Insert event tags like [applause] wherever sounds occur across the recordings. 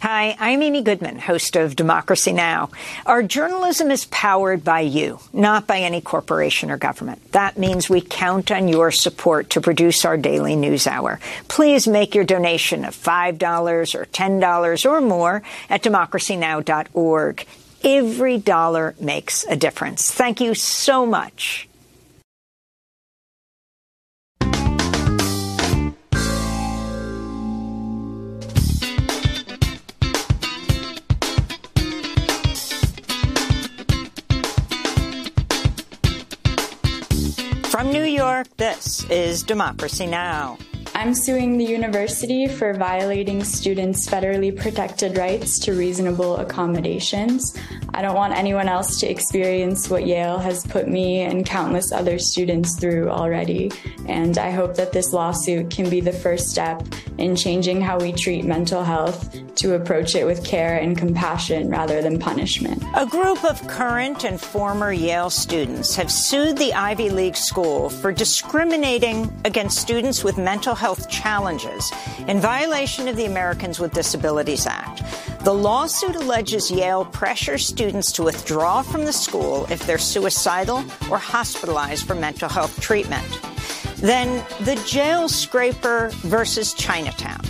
Hi, I'm Amy Goodman, host of Democracy Now! Our journalism is powered by you, not by any corporation or government. That means we count on your support to produce our daily news hour. Please make your donation of $5 or $10 or more at democracynow.org. Every dollar makes a difference. Thank you so much. New York, this is Democracy Now! I'm suing the university for violating students' federally protected rights to reasonable accommodations. I don't want anyone else to experience what Yale has put me and countless other students through already, and I hope that this lawsuit can be the first step in changing how we treat mental health to approach it with care and compassion rather than punishment. A group of current and former Yale students have sued the Ivy League school for discriminating against students with mental health challenges in violation of the Americans with Disabilities Act. The lawsuit alleges Yale pressures students to withdraw from the school if they're suicidal or hospitalized for mental health treatment. Then the jail scraper versus Chinatown.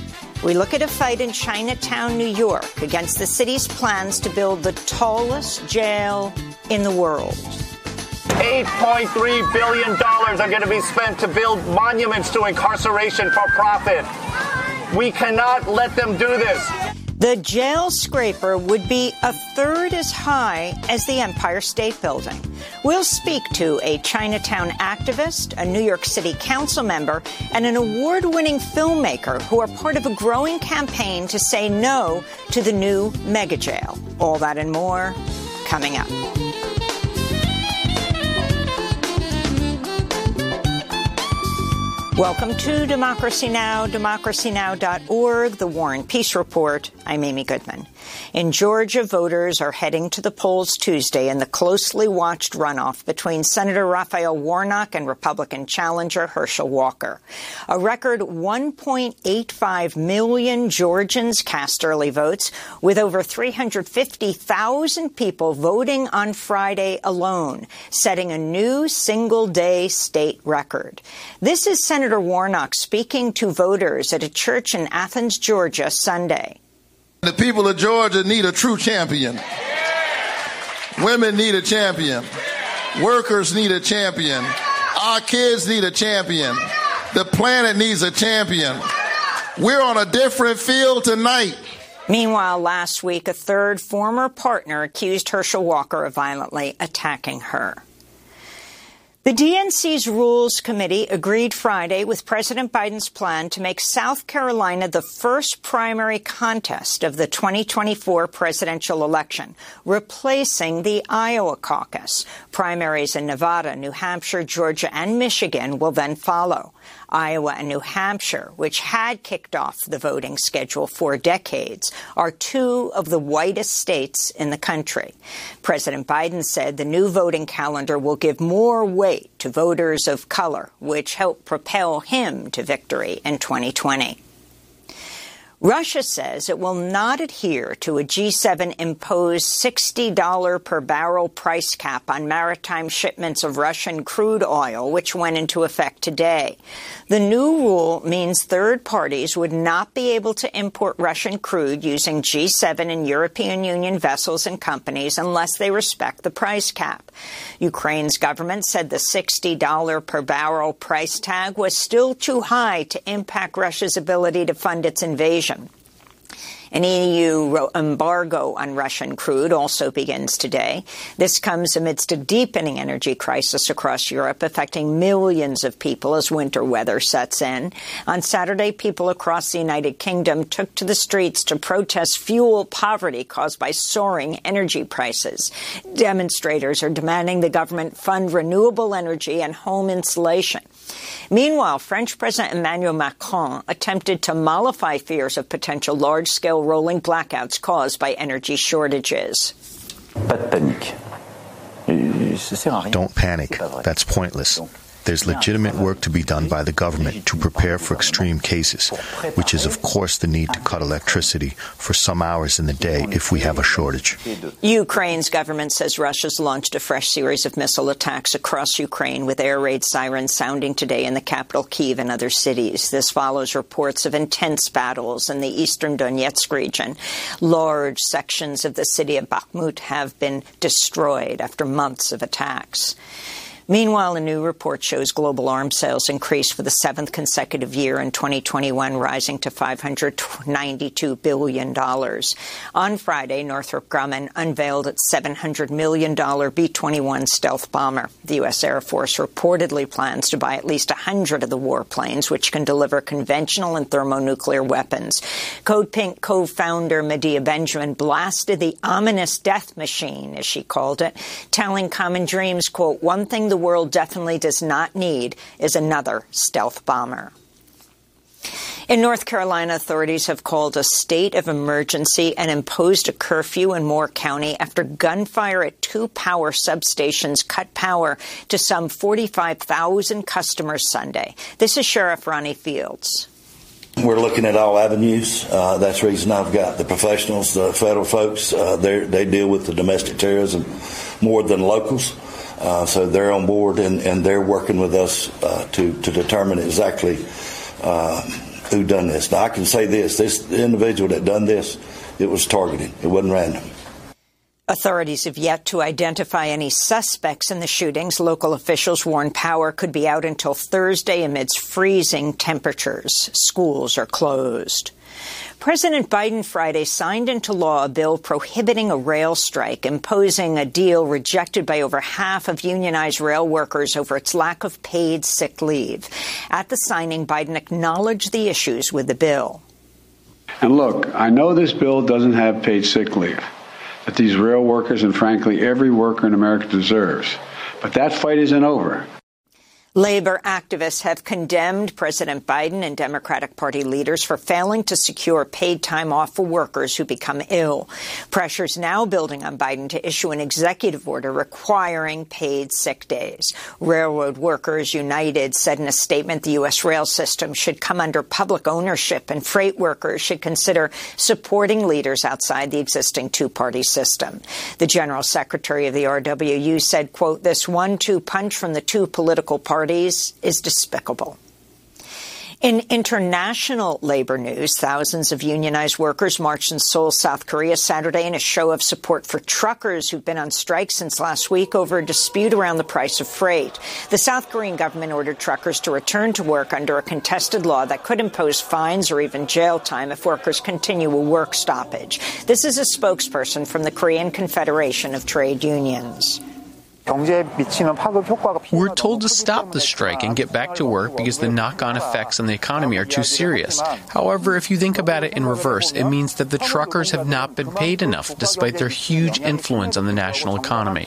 We look at a fight in Chinatown, New York, against the city's plans to build the tallest jail in the world. $8.3 billion are going to be spent to build monuments to incarceration for profit. We cannot let them do this. The jail scraper would be a third as high as the Empire State Building. We'll speak to a Chinatown activist, a New York City council member, and an award winning filmmaker who are part of a growing campaign to say no to the new mega jail. All that and more coming up. Welcome to Democracy Now!, democracynow.org, the War and Peace Report. I'm Amy Goodman. In Georgia, voters are heading to the polls Tuesday in the closely watched runoff between Senator Raphael Warnock and Republican challenger Herschel Walker. A record 1.85 million Georgians cast early votes, with over 350,000 people voting on Friday alone, setting a new single-day state record. This is Senator Warnock speaking to voters at a church in Athens, Georgia, Sunday. The people of Georgia need a true champion. Women need a champion. Workers need a champion. Our kids need a champion. The planet needs a champion. We're on a different field tonight. Meanwhile, last week, a third former partner accused Herschel Walker of violently attacking her. The DNC's Rules Committee agreed Friday with President Biden's plan to make South Carolina the first primary contest of the 2024 presidential election, replacing the Iowa caucus. Primaries in Nevada, New Hampshire, Georgia, and Michigan will then follow. Iowa and New Hampshire, which had kicked off the voting schedule for decades, are two of the whitest states in the country. President Biden said the new voting calendar will give more weight to voters of color, which helped propel him to victory in 2020. Russia says it will not adhere to a G7 imposed $60 per barrel price cap on maritime shipments of Russian crude oil, which went into effect today. The new rule means third parties would not be able to import Russian crude using G7 and European Union vessels and companies unless they respect the price cap. Ukraine's government said the $60 per barrel price tag was still too high to impact Russia's ability to fund its invasion. An EU embargo on Russian crude also begins today. This comes amidst a deepening energy crisis across Europe, affecting millions of people as winter weather sets in. On Saturday, people across the United Kingdom took to the streets to protest fuel poverty caused by soaring energy prices. Demonstrators are demanding the government fund renewable energy and home insulation. Meanwhile, French President Emmanuel Macron attempted to mollify fears of potential large-scale rolling blackouts caused by energy shortages. Don't panic. That's pointless. There's legitimate work to be done by the government to prepare for extreme cases, which is, of course, the need to cut electricity for some hours in the day if we have a shortage. Ukraine's government says Russia's launched a fresh series of missile attacks across Ukraine, with air raid sirens sounding today in the capital, Kiev, and other cities. This follows reports of intense battles in the eastern Donetsk region. Large sections of the city of Bakhmut have been destroyed after months of attacks. Meanwhile, a new report shows global arms sales increased for the seventh consecutive year in 2021, rising to $592 billion. On Friday, Northrop Grumman unveiled its $700 million B-21 stealth bomber. The U.S. Air Force reportedly plans to buy at least 100 of the warplanes, which can deliver conventional and thermonuclear weapons. Code Pink co-founder Medea Benjamin blasted the ominous death machine, as she called it, telling Common Dreams, quote, one thing the world definitely does not need is another stealth bomber. In North Carolina, authorities have called a state of emergency and imposed a curfew in Moore County after gunfire at two power substations cut power to some 45,000 customers Sunday. This is Sheriff Ronnie Fields. We're looking at all avenues. Uh, that's the reason I've got the professionals, the federal folks. Uh, they deal with the domestic terrorism more than locals. Uh, so they're on board and, and they're working with us uh, to, to determine exactly uh, who done this. Now I can say this: this individual that done this, it was targeted. It wasn't random. Authorities have yet to identify any suspects in the shootings. Local officials warn power could be out until Thursday amidst freezing temperatures. Schools are closed. President Biden Friday signed into law a bill prohibiting a rail strike, imposing a deal rejected by over half of unionized rail workers over its lack of paid sick leave. At the signing, Biden acknowledged the issues with the bill. And look, I know this bill doesn't have paid sick leave that these rail workers and frankly every worker in America deserves. But that fight isn't over. Labor activists have condemned President Biden and Democratic Party leaders for failing to secure paid time off for workers who become ill. Pressures now building on Biden to issue an executive order requiring paid sick days. Railroad Workers United said in a statement the U.S. rail system should come under public ownership and freight workers should consider supporting leaders outside the existing two-party system. The General Secretary of the RWU said, quote, this one-two punch from the two political parties parties is despicable. In international labor news, thousands of unionized workers marched in Seoul, South Korea Saturday in a show of support for truckers who've been on strike since last week over a dispute around the price of freight. The South Korean government ordered truckers to return to work under a contested law that could impose fines or even jail time if workers continue a work stoppage. This is a spokesperson from the Korean Confederation of Trade Unions. We're told to stop the strike and get back to work because the knock on effects on the economy are too serious. However, if you think about it in reverse, it means that the truckers have not been paid enough despite their huge influence on the national economy.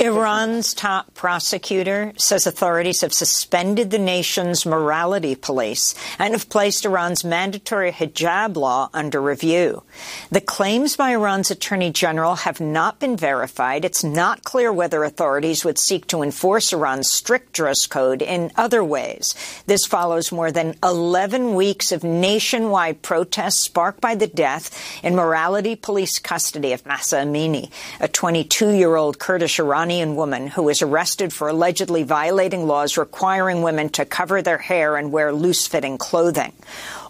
Iran's top prosecutor says authorities have suspended the nation's morality police and have placed Iran's mandatory hijab law under review. The claims by Iran's attorney general have not been verified. It's not clear whether authorities authorities would seek to enforce Iran's strict dress code in other ways. This follows more than 11 weeks of nationwide protests sparked by the death in morality police custody of Mahsa Amini, a 22-year-old Kurdish Iranian woman who was arrested for allegedly violating laws requiring women to cover their hair and wear loose-fitting clothing.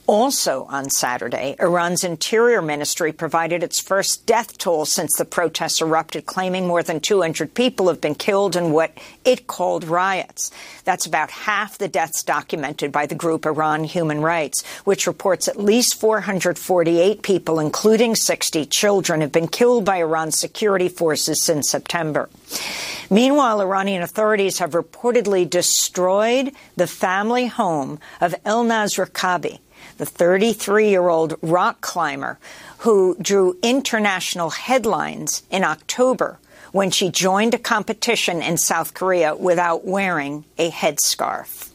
Also on Saturday, Iran's Interior Ministry provided its first death toll since the protests erupted, claiming more than 200 people have been killed in what it called riots. That's about half the deaths documented by the group Iran Human Rights, which reports at least 448 people, including 60 children, have been killed by Iran's security forces since September. Meanwhile, Iranian authorities have reportedly destroyed the family home of Elnaz Rekabi, the 33 year old rock climber who drew international headlines in October when she joined a competition in South Korea without wearing a headscarf.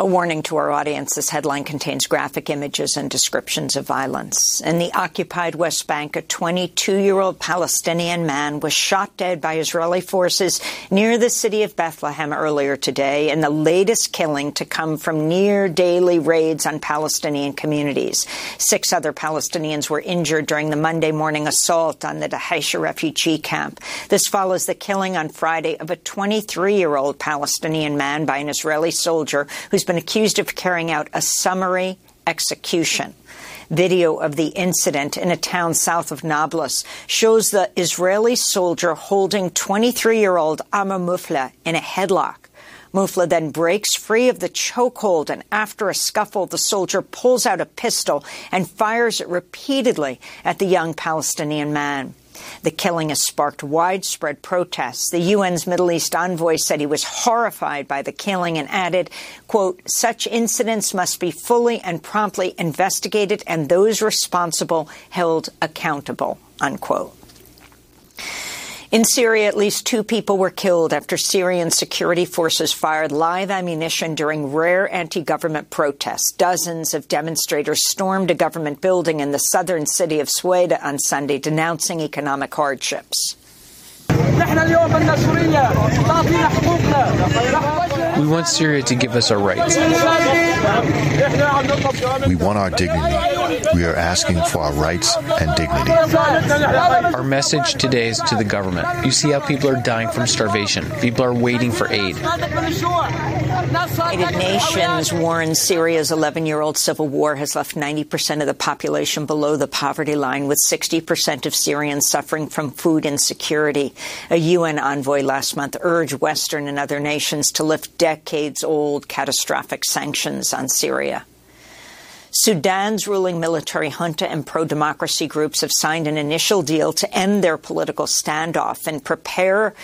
A warning to our audience this headline contains graphic images and descriptions of violence. In the occupied West Bank, a 22 year old Palestinian man was shot dead by Israeli forces near the city of Bethlehem earlier today, in the latest killing to come from near daily raids on Palestinian communities. Six other Palestinians were injured during the Monday morning assault on the Dheisheh refugee camp. This follows the killing on Friday of a 23 year old Palestinian man by an Israeli soldier who's been accused of carrying out a summary execution. Video of the incident in a town south of Nablus shows the Israeli soldier holding 23 year old Amr Mufleh in a headlock. Mufleh then breaks free of the chokehold, and after a scuffle, the soldier pulls out a pistol and fires it repeatedly at the young Palestinian man. The killing has sparked widespread protests. The UN's Middle East envoy said he was horrified by the killing and added, quote, such incidents must be fully and promptly investigated and those responsible held accountable, unquote. In Syria, at least two people were killed after Syrian security forces fired live ammunition during rare anti-government protests. Dozens of demonstrators stormed a government building in the southern city of Sweida on Sunday, denouncing economic hardships. We want Syria to give us our rights. We want our dignity. We are asking for our rights and dignity. Our message today is to the government. You see how people are dying from starvation. People are waiting for aid. United Nations warns Syria's 11 year old civil war has left 90% of the population below the poverty line, with 60% of Syrians suffering from food insecurity. A UN envoy last month urged Western and other nations to lift decades old catastrophic sanctions on Syria. Sudan's ruling military junta and pro democracy groups have signed an initial deal to end their political standoff and prepare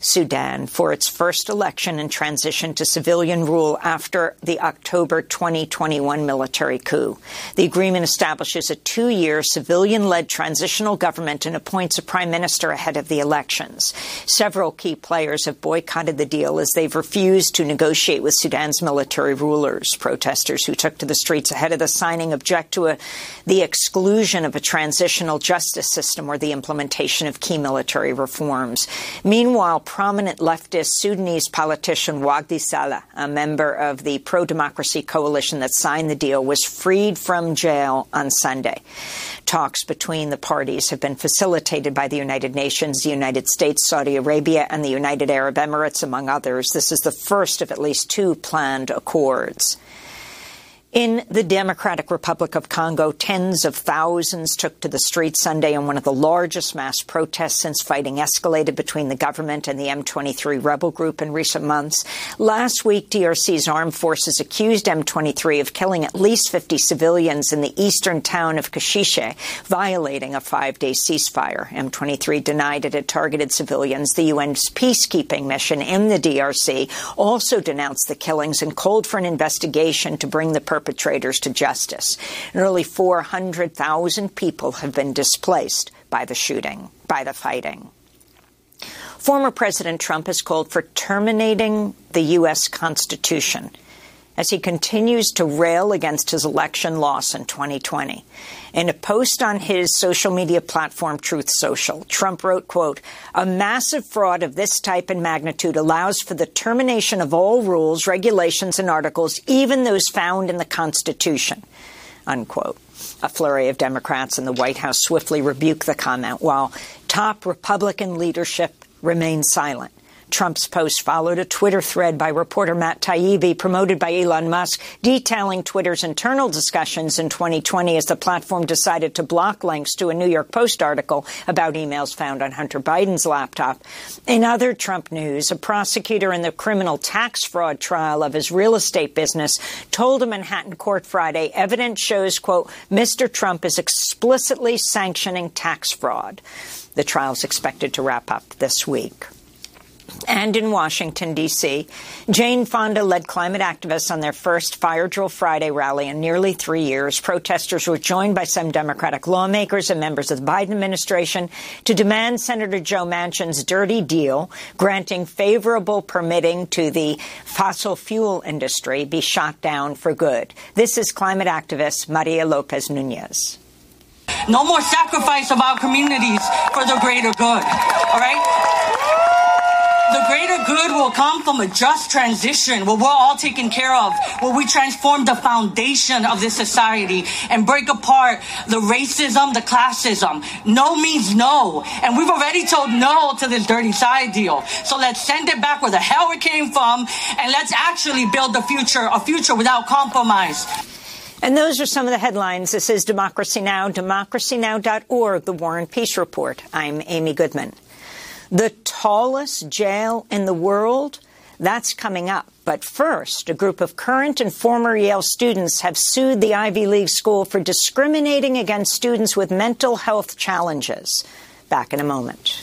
Sudan for its first election and transition to civilian rule after the October 2021 military coup. The agreement establishes a two year civilian led transitional government and appoints a prime minister ahead of the elections. Several key players have boycotted the deal as they've refused to negotiate with Sudan's military rulers. Protesters who took to the streets ahead of the signing object to a, the exclusion of a transitional justice system or the implementation of key military reforms. Meanwhile, prominent leftist Sudanese politician Wagdi Salah, a member of the pro democracy coalition that signed the deal, was freed from jail on Sunday. Talks between the parties have been facilitated by the United Nations, the United States, Saudi Arabia, and the United Arab Emirates, among others. This is the first of at least two planned accords. In the Democratic Republic of Congo, tens of thousands took to the streets Sunday in one of the largest mass protests since fighting escalated between the government and the M23 rebel group in recent months. Last week, DRC's armed forces accused M23 of killing at least 50 civilians in the eastern town of Kishishe, violating a five-day ceasefire. M23 denied it had targeted civilians. The UN's peacekeeping mission in the DRC also denounced the killings and called for an investigation to bring the perpetrators to justice. Nearly 400,000 people have been displaced by the shooting, by the fighting. Former President Trump has called for terminating the U.S. Constitution as he continues to rail against his election loss in 2020. In a post on his social media platform Truth Social, Trump wrote, quote, "A massive fraud of this type and magnitude allows for the termination of all rules, regulations and articles, even those found in the Constitution." Unquote. A flurry of Democrats in the White House swiftly rebuked the comment while top Republican leadership remained silent. Trump's post followed a Twitter thread by reporter Matt Taibbi, promoted by Elon Musk, detailing Twitter's internal discussions in 2020 as the platform decided to block links to a New York Post article about emails found on Hunter Biden's laptop. In other Trump news, a prosecutor in the criminal tax fraud trial of his real estate business told a Manhattan court Friday evidence shows, quote, Mr. Trump is explicitly sanctioning tax fraud. The trial is expected to wrap up this week. And in Washington, D.C., Jane Fonda led climate activists on their first Fire Drill Friday rally in nearly three years. Protesters were joined by some Democratic lawmakers and members of the Biden administration to demand Senator Joe Manchin's dirty deal granting favorable permitting to the fossil fuel industry be shot down for good. This is climate activist Maria Lopez Nunez. No more sacrifice of our communities for the greater good. All right? The greater good will come from a just transition where we're all taken care of, where we transform the foundation of this society and break apart the racism, the classism. No means no. And we've already told no to this dirty side deal. So let's send it back where the hell it came from and let's actually build the future, a future without compromise. And those are some of the headlines. This is Democracy Now!, democracynow.org, The War and Peace Report. I'm Amy Goodman. The tallest jail in the world? That's coming up. But first, a group of current and former Yale students have sued the Ivy League school for discriminating against students with mental health challenges. Back in a moment.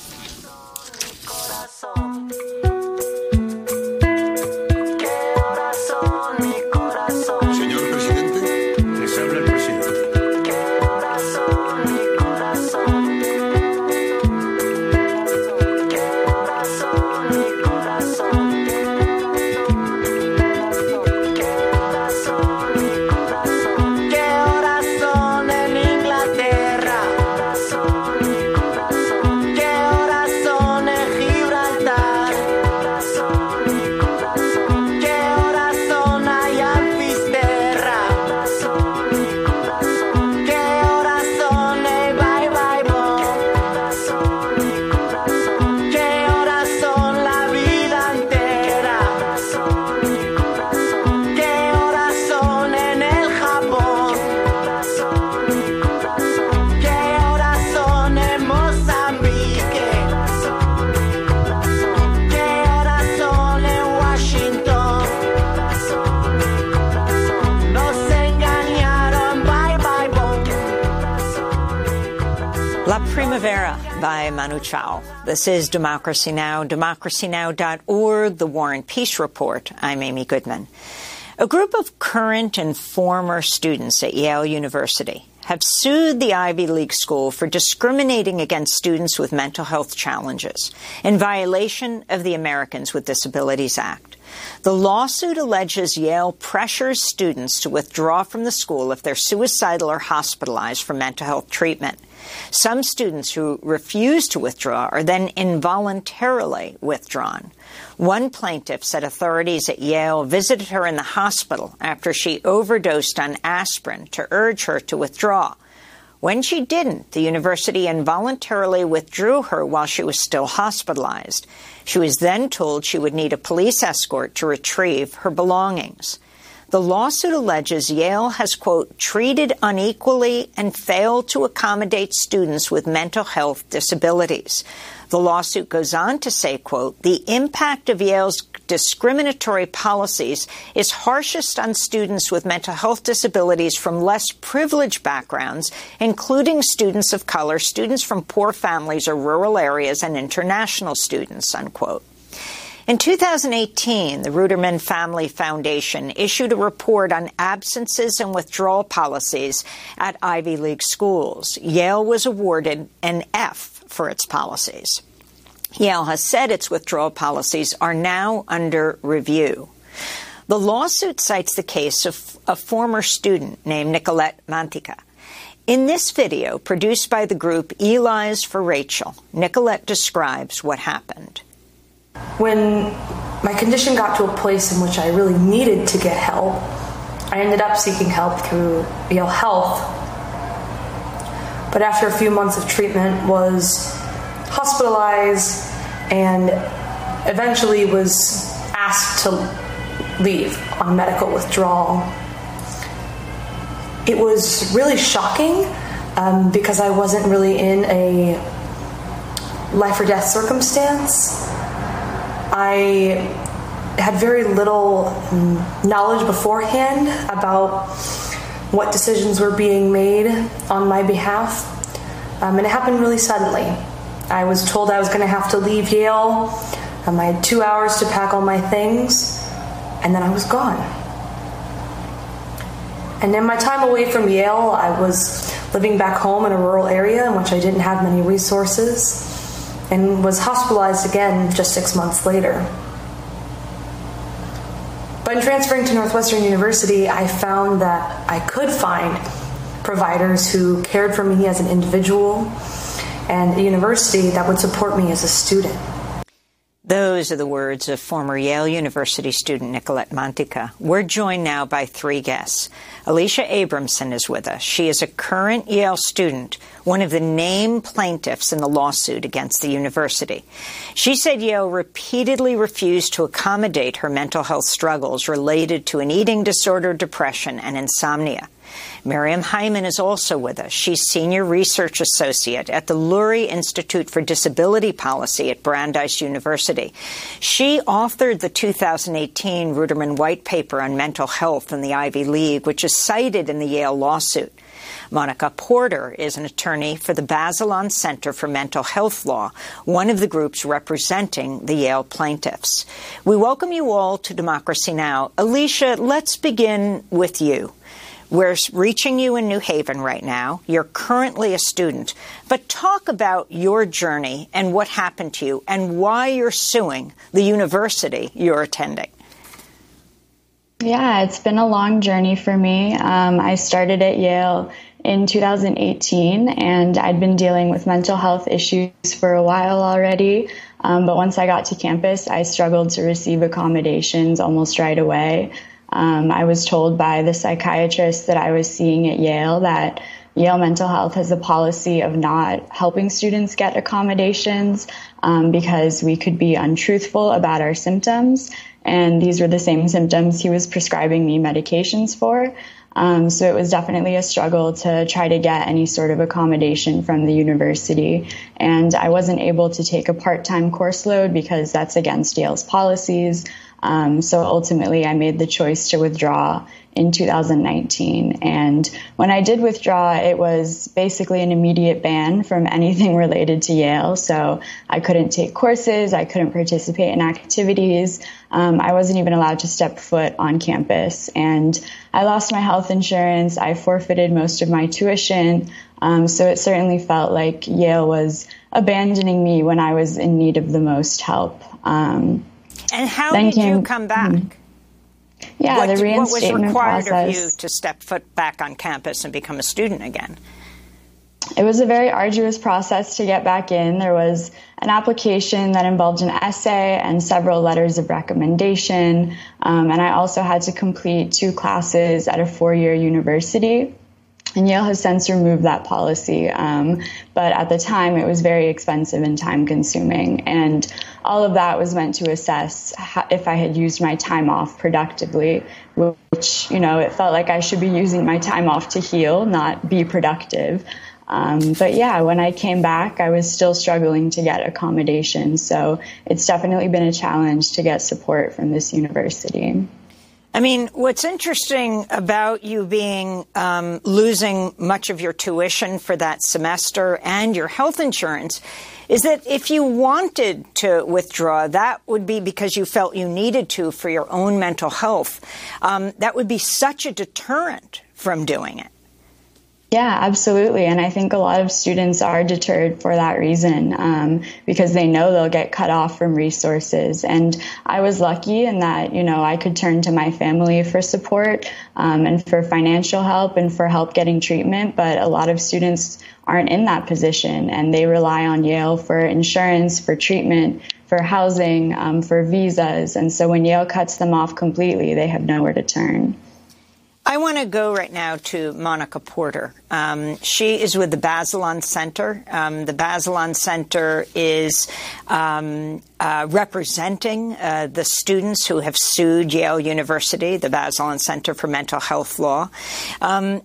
By Manu Chao. This is Democracy Now!, democracynow.org, The War and Peace Report. I'm Amy Goodman. A group of current and former students at Yale University have sued the Ivy League school for discriminating against students with mental health challenges in violation of the Americans with Disabilities Act. The lawsuit alleges Yale pressures students to withdraw from the school if they're suicidal or hospitalized for mental health treatment. Some students who refuse to withdraw are then involuntarily withdrawn. One plaintiff said authorities at Yale visited her in the hospital after she overdosed on aspirin to urge her to withdraw. When she didn't, the university involuntarily withdrew her while she was still hospitalized. She was then told she would need a police escort to retrieve her belongings. The lawsuit alleges Yale has, quote, treated unequally and failed to accommodate students with mental health disabilities. The lawsuit goes on to say, quote, the impact of Yale's discriminatory policies is harshest on students with mental health disabilities from less privileged backgrounds, including students of color, students from poor families or rural areas, and international students, unquote. In 2018, the Ruderman Family Foundation issued a report on absences and withdrawal policies at Ivy League schools. Yale was awarded an F for its policies. Yale has said its withdrawal policies are now under review. The lawsuit cites the case of a former student named Nicolette Mantica. In this video, produced by the group Elis for Rachel, Nicolette describes what happened. When my condition got to a place in which I really needed to get help, I ended up seeking help through Yale Health. But after a few months of treatment, was hospitalized and eventually was asked to leave on medical withdrawal. It was really shocking um, because I wasn't really in a life or death circumstance. I had very little knowledge beforehand about what decisions were being made on my behalf, um, and it happened really suddenly. I was told I was going to have to leave Yale Um, I had two hours to pack all my things, and then I was gone. And in my time away from Yale, I was living back home in a rural area in which I didn't have many resources and was hospitalized again just six months later. But in transferring to Northwestern University, I found that I could find providers who cared for me as an individual and a university that would support me as a student. Those are the words of former Yale University student Nicolette Mantica. We're joined now by three guests. Alicia Abramson is with us. She is a current Yale student, one of the named plaintiffs in the lawsuit against the university. She said Yale repeatedly refused to accommodate her mental health struggles related to an eating disorder, depression, and insomnia. Miriam Heyman is also with us. She's Senior Research Associate at the Lurie Institute for Disability Policy at Brandeis University. She authored the 2018 Ruderman White Paper on Mental Health in the Ivy League, which is cited in the Yale lawsuit. Monica Porter is an attorney for the Bazelon Center for Mental Health Law, one of the groups representing the Yale plaintiffs. We welcome you all to Democracy Now! Alicia, let's begin with you. We're reaching you in New Haven right now. You're currently a student. But talk about your journey and what happened to you and why you're suing the university you're attending. Yeah, it's been a long journey for me. Um, I started at Yale in 2018, and I'd been dealing with mental health issues for a while already. Um, but once I got to campus, I struggled to receive accommodations almost right away. Um, I was told by the psychiatrist that I was seeing at Yale that Yale Mental Health has a policy of not helping students get accommodations um, because we could be untruthful about our symptoms. And these were the same symptoms he was prescribing me medications for. Um, so it was definitely a struggle to try to get any sort of accommodation from the university. And I wasn't able to take a part time course load because that's against Yale's policies. Um, so ultimately, I made the choice to withdraw in 2019. And when I did withdraw, it was basically an immediate ban from [laughs] anything related to Yale. So I couldn't take courses, I couldn't participate in activities. Um, I wasn't even allowed to step foot on campus. And I lost my health insurance, I forfeited most of my tuition. Um, so it certainly felt like Yale was abandoning me when I was in need of the most help. Um, and how did came, you come back? Hmm. Yeah, what, the reinstatement What was required process. of you to step foot back on campus and become a student again? It was a very arduous process to get back in. There was an application that involved an essay and several letters of recommendation. Um, and I also had to complete two classes at a four year university. And Yale has since removed that policy. Um, but at the time, it was very expensive and time consuming. And all of that was meant to assess if I had used my time off productively, which, you know, it felt like I should be using my time off to heal, not be productive. Um, but yeah, when I came back, I was still struggling to get accommodation. So it's definitely been a challenge to get support from this university. I mean, what's interesting about you being um, losing much of your tuition for that semester and your health insurance is that if you wanted to withdraw, that would be because you felt you needed to for your own mental health. Um, that would be such a deterrent from doing it. Yeah, absolutely. And I think a lot of students are deterred for that reason um, because they know they'll get cut off from resources. And I was lucky in that, you know, I could turn to my family for support um, and for financial help and for help getting treatment. But a lot of students aren't in that position and they rely on Yale for insurance, for treatment, for housing, um, for visas. And so when Yale cuts them off completely, they have nowhere to turn. I want to go right now to Monica Porter. Um, she is with the Bazelon Center. Um, the Bazelon Center is um, uh, representing uh, the students who have sued Yale University, the Bazelon Center for Mental Health Law. Um,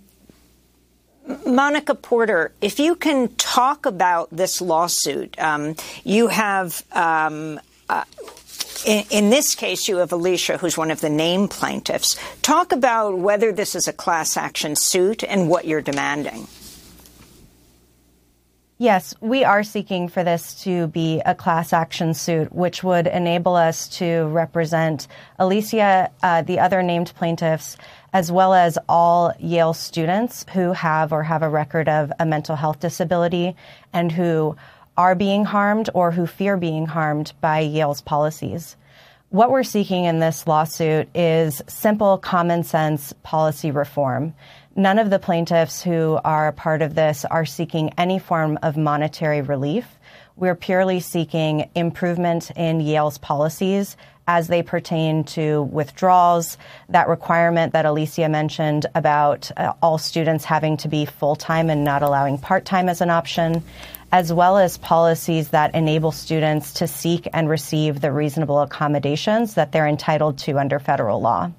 Monica Porter, if you can talk about this lawsuit, um, you have. Um, uh, in, in, this case, you have Alicia, who's one of the named plaintiffs. Talk about whether this is a class action suit and what you're demanding. Yes, we are seeking for this to be a class action suit, which would enable us to represent Alicia, uh, the other named plaintiffs, as well as all Yale students who have or have a record of a mental health disability and who are being harmed or who fear being harmed by Yale's policies. What we're seeking in this lawsuit is simple common sense policy reform. None of the plaintiffs who are a part of this are seeking any form of monetary relief. We're purely seeking improvement in Yale's policies as they pertain to withdrawals, that requirement that Alicia mentioned about uh, all students having to be full time and not allowing part time as an option, as well as policies that enable students to seek and receive the reasonable accommodations that they're entitled to under federal law.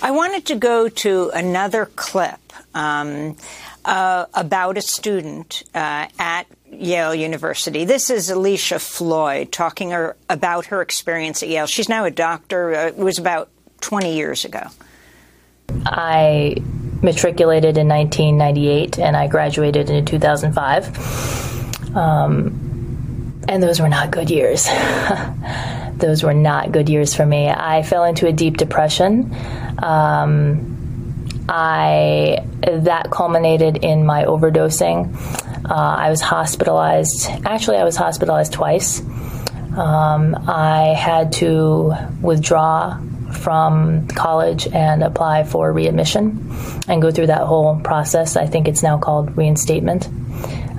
I wanted to go to another clip um, uh, about a student uh, at Yale University. This is Alicia Floyd talking her, about her experience at Yale. She's now a doctor. Uh, it was about 20 years ago. I matriculated in 1998 and I graduated in 2005. Um, and those were not good years. [laughs] those were not good years for me. I fell into a deep depression. Um, I that culminated in my overdosing. Uh, I was hospitalized. Actually, I was hospitalized twice. Um, I had to withdraw from college and apply for readmission and go through that whole process. I think it's now called reinstatement,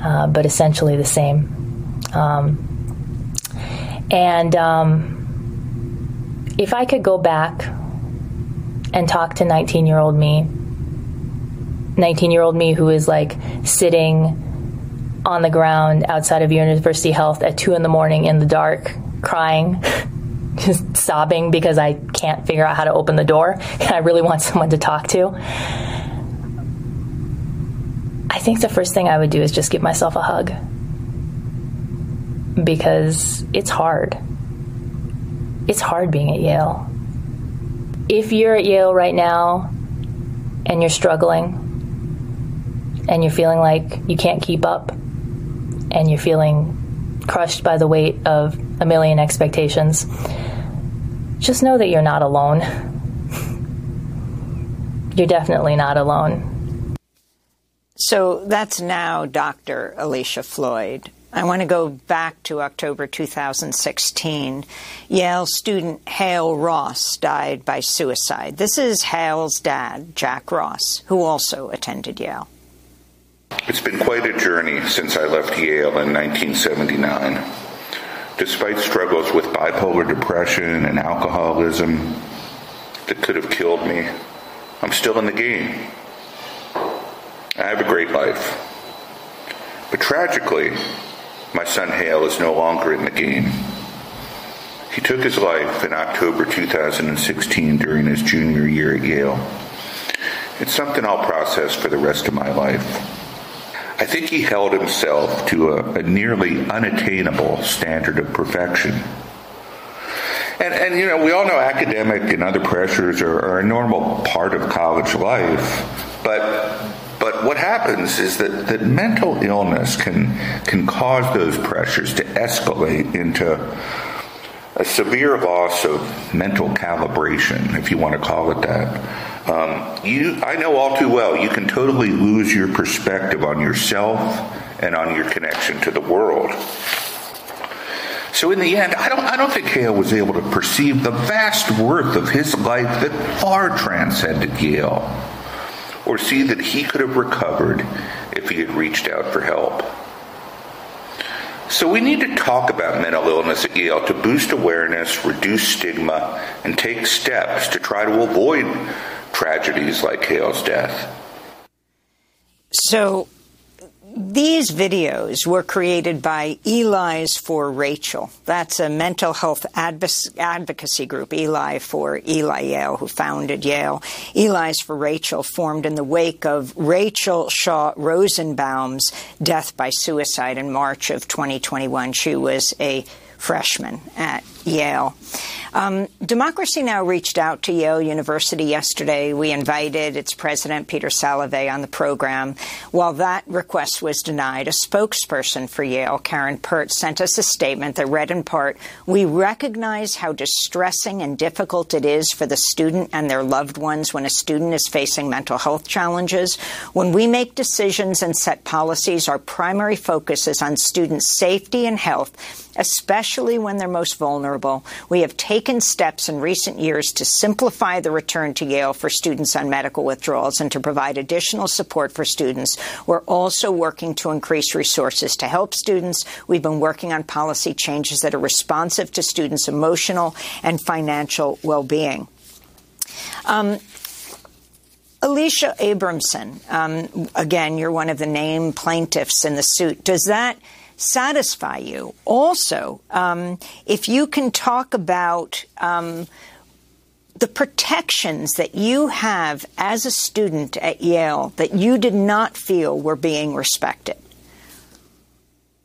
uh, but essentially the same. Um, and um, if I could go back and talk to 19 year old me, 19 year old me who is like sitting on the ground outside of University Health at 2 in the morning in the dark, crying. [laughs] just [laughs] sobbing because I can't figure out how to open the door and [laughs] I really want someone to talk to. I think the first thing I would do is just give myself a hug because it's hard. It's hard being at Yale. If you're at Yale right now and you're struggling and you're feeling like you can't keep up and you're feeling crushed by the weight of a million expectations, just know that you're not alone. you're definitely not alone. So that's now Dr. Alicia Floyd. I want to go back to October 2016. Yale student Hale Ross died by suicide. This is Hale's dad, Jack Ross, who also attended Yale. It's been quite a journey since I left Yale in 1979. Despite struggles with bipolar depression and alcoholism that could have killed me, I'm still in the game. I have a great life. But tragically, my son Hale is no longer in the game. He took his life in October 2016 during his junior year at Yale. It's something I'll process for the rest of my life. I think he held himself to a, a nearly unattainable standard of perfection. And, and, you know, we all know academic and other pressures are, are a normal part of college life, but but what happens is that, that mental illness can can cause those pressures to escalate into a severe loss of mental calibration, if you want to call it that. Um, you, I know all too well, you can totally lose your perspective on yourself and on your connection to the world. So in the end, I don't, I don't think Hale was able to perceive the vast worth of his life that far transcended Yale or see that he could have recovered if he had reached out for help. So we need to talk about mental illness at Yale to boost awareness, reduce stigma, and take steps to try to avoid tragedies like Hale's death. So these videos were created by Elis for Rachel. That's a mental health advocacy group, Eli for Eli Yale, who founded Yale. Elis for Rachel formed in the wake of Rachel Shaw Rosenbaum's death by suicide in March of 2021. She was a freshman at Yale. Um, Democracy Now! reached out to Yale University yesterday. We invited its president, Peter Salovey, on the program. While that request was denied, a spokesperson for Yale, Karen Peart, sent us a statement that read in part, We recognize how distressing and difficult it is for the student and their loved ones when a student is facing mental health challenges. When we make decisions and set policies, our primary focus is on students' safety and health especially when they're most vulnerable. We have taken steps in recent years to simplify the return to Yale for students on medical withdrawals and to provide additional support for students. We're also working to increase resources to help students. We've been working on policy changes that are responsive to students' emotional and financial well being. Um, Alicia Abramson, um, again, you're one of the named plaintiffs in the suit. Does that satisfy you. Also, um, if you can talk about um, the protections that you have as a student at Yale that you did not feel were being respected.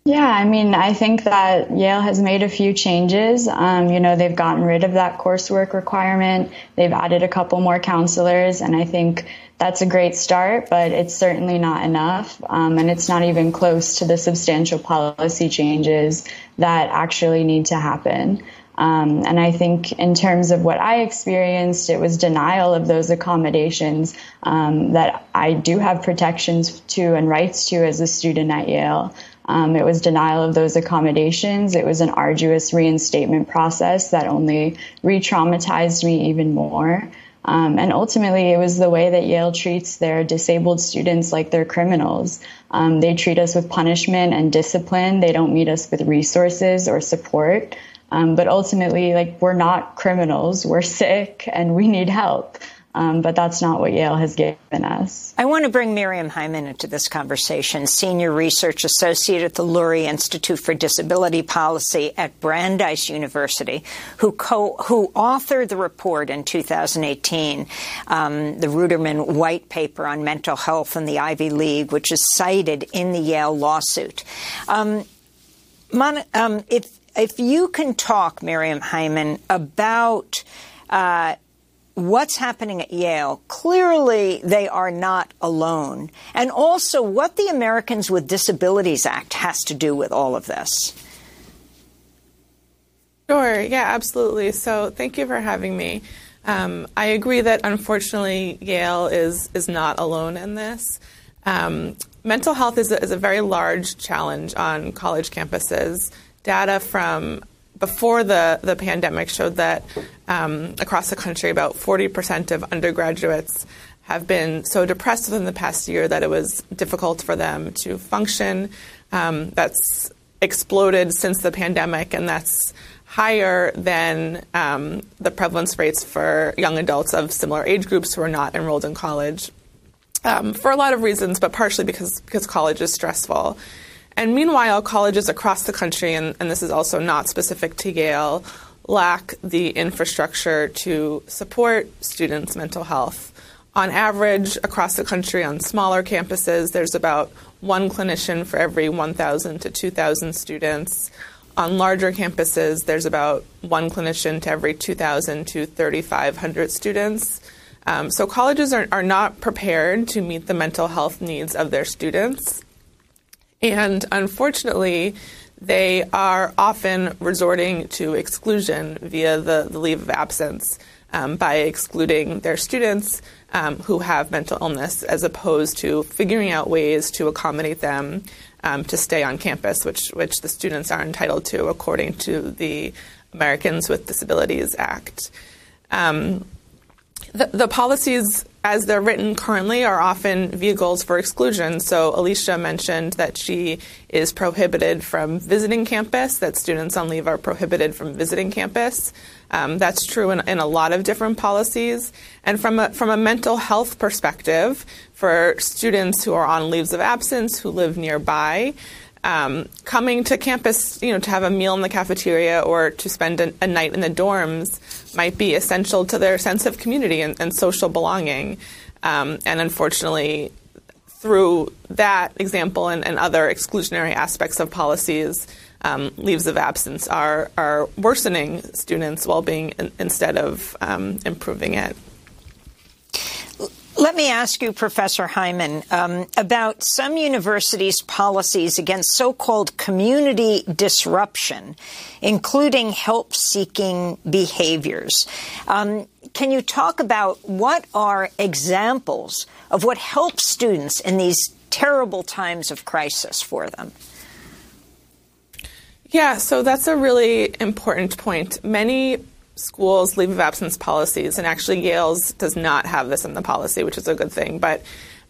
Yeah, I mean, I think that Yale has made a few changes. Um, you know, they've gotten rid of that coursework requirement. They've added a couple more counselors, and I think that's a great start, but it's certainly not enough. Um, and it's not even close to the substantial policy changes that actually need to happen. Um, and I think in terms of what I experienced, it was denial of those accommodations um, that I do have protections to and rights to as a student at Yale. Um, it was denial of those accommodations. It was an arduous reinstatement process that only re traumatized me even more. Um, and ultimately, it was the way that Yale treats their disabled students like they're criminals. Um, they treat us with punishment and discipline. They don't meet us with resources or support. Um, but ultimately, like, we're not criminals. We're sick and we need help. Um, but that's not what Yale has given us. I want to bring Miriam Heyman into this conversation, Senior Research Associate at the Lurie Institute for Disability Policy at Brandeis University, who, co- who authored the report in 2018, um, the Ruderman White Paper on Mental Health in the Ivy League, which is cited in the Yale lawsuit. Um, Mon- um, if, if you can talk, Miriam Heyman, about uh, what's happening at Yale, clearly they are not alone. And also what the Americans with Disabilities Act has to do with all of this. Sure, yeah, absolutely. So thank you for having me. Um, I agree that unfortunately Yale is, is not alone in this. Um, mental health is a, is a very large challenge on college campuses. Data from before the, the pandemic showed that um, across the country, about 40% of undergraduates have been so depressed within the past year that it was difficult for them to function. Um, that's exploded since the pandemic, and that's higher than um, the prevalence rates for young adults of similar age groups who are not enrolled in college. Um, for a lot of reasons, but partially because because college is stressful. And meanwhile, colleges across the country, and, and this is also not specific to Yale, lack the infrastructure to support students' mental health. On average, across the country, on smaller campuses, there's about one clinician for every 1,000 to 2,000 students. On larger campuses, there's about one clinician to every 2,000 to 3,500 students. Um, so colleges are, are not prepared to meet the mental health needs of their students. And unfortunately, they are often resorting to exclusion via the, the leave of absence um, by excluding their students um, who have mental illness as opposed to figuring out ways to accommodate them um, to stay on campus, which, which the students are entitled to according to the Americans with Disabilities Act. Um, the, the, policies as they're written currently are often vehicles for exclusion. So Alicia mentioned that she is prohibited from visiting campus, that students on leave are prohibited from visiting campus. Um, that's true in, in, a lot of different policies. And from a, from a mental health perspective, for students who are on leaves of absence, who live nearby, um, coming to campus, you know, to have a meal in the cafeteria or to spend a, a night in the dorms might be essential to their sense of community and, and social belonging. Um, and unfortunately, through that example and, and, other exclusionary aspects of policies, um, leaves of absence are, are worsening students' well being in, instead of um, improving it. Let me ask you, Professor Heyman, um, about some universities' policies against so called community disruption, including help seeking behaviors. Um, can you talk about what are examples of what helps students in these terrible times of crisis for them? Yeah, so that's a really important point. Many schools leave of absence policies, and actually Yale's does not have this in the policy, which is a good thing. But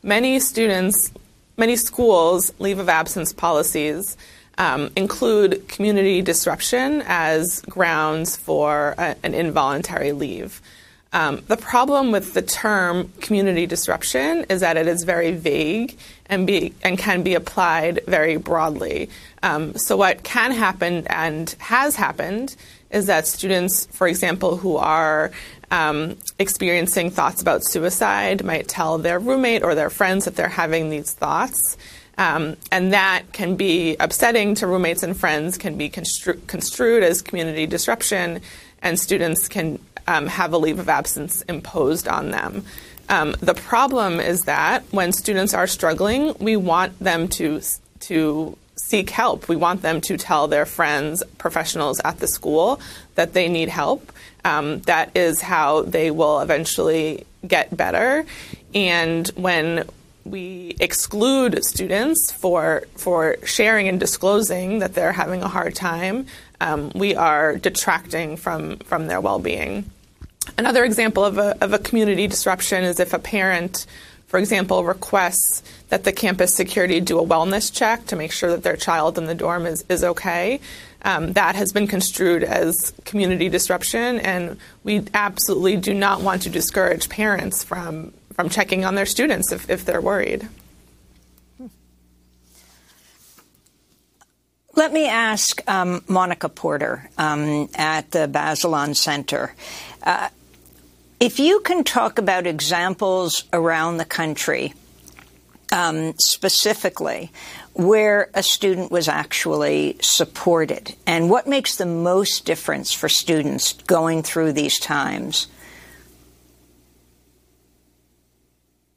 many students, many schools leave of absence policies um, include community disruption as grounds for a, an involuntary leave. Um, the problem with the term community disruption is that it is very vague and be and can be applied very broadly. Um, so what can happen and has happened is that students, for example, who are um, experiencing thoughts about suicide might tell their roommate or their friends that they're having these thoughts. Um, and that can be upsetting to roommates and friends, can be constru- construed as community disruption, and students can um, have a leave of absence imposed on them. Um, the problem is that when students are struggling, we want them to to seek help. We want them to tell their friends, professionals at the school, that they need help. Um, that is how they will eventually get better. And when we exclude students for for sharing and disclosing that they're having a hard time, um, we are detracting from from their well being. Another example of a, of a community disruption is if a parent for example, requests that the campus security do a wellness check to make sure that their child in the dorm is, is okay. Um, that has been construed as community disruption, and we absolutely do not want to discourage parents from, from checking on their students if, if they're worried. Let me ask um, Monica Porter um, at the Bazelon Center. Uh, if you can talk about examples around the country, um, specifically, where a student was actually supported, and what makes the most difference for students going through these times?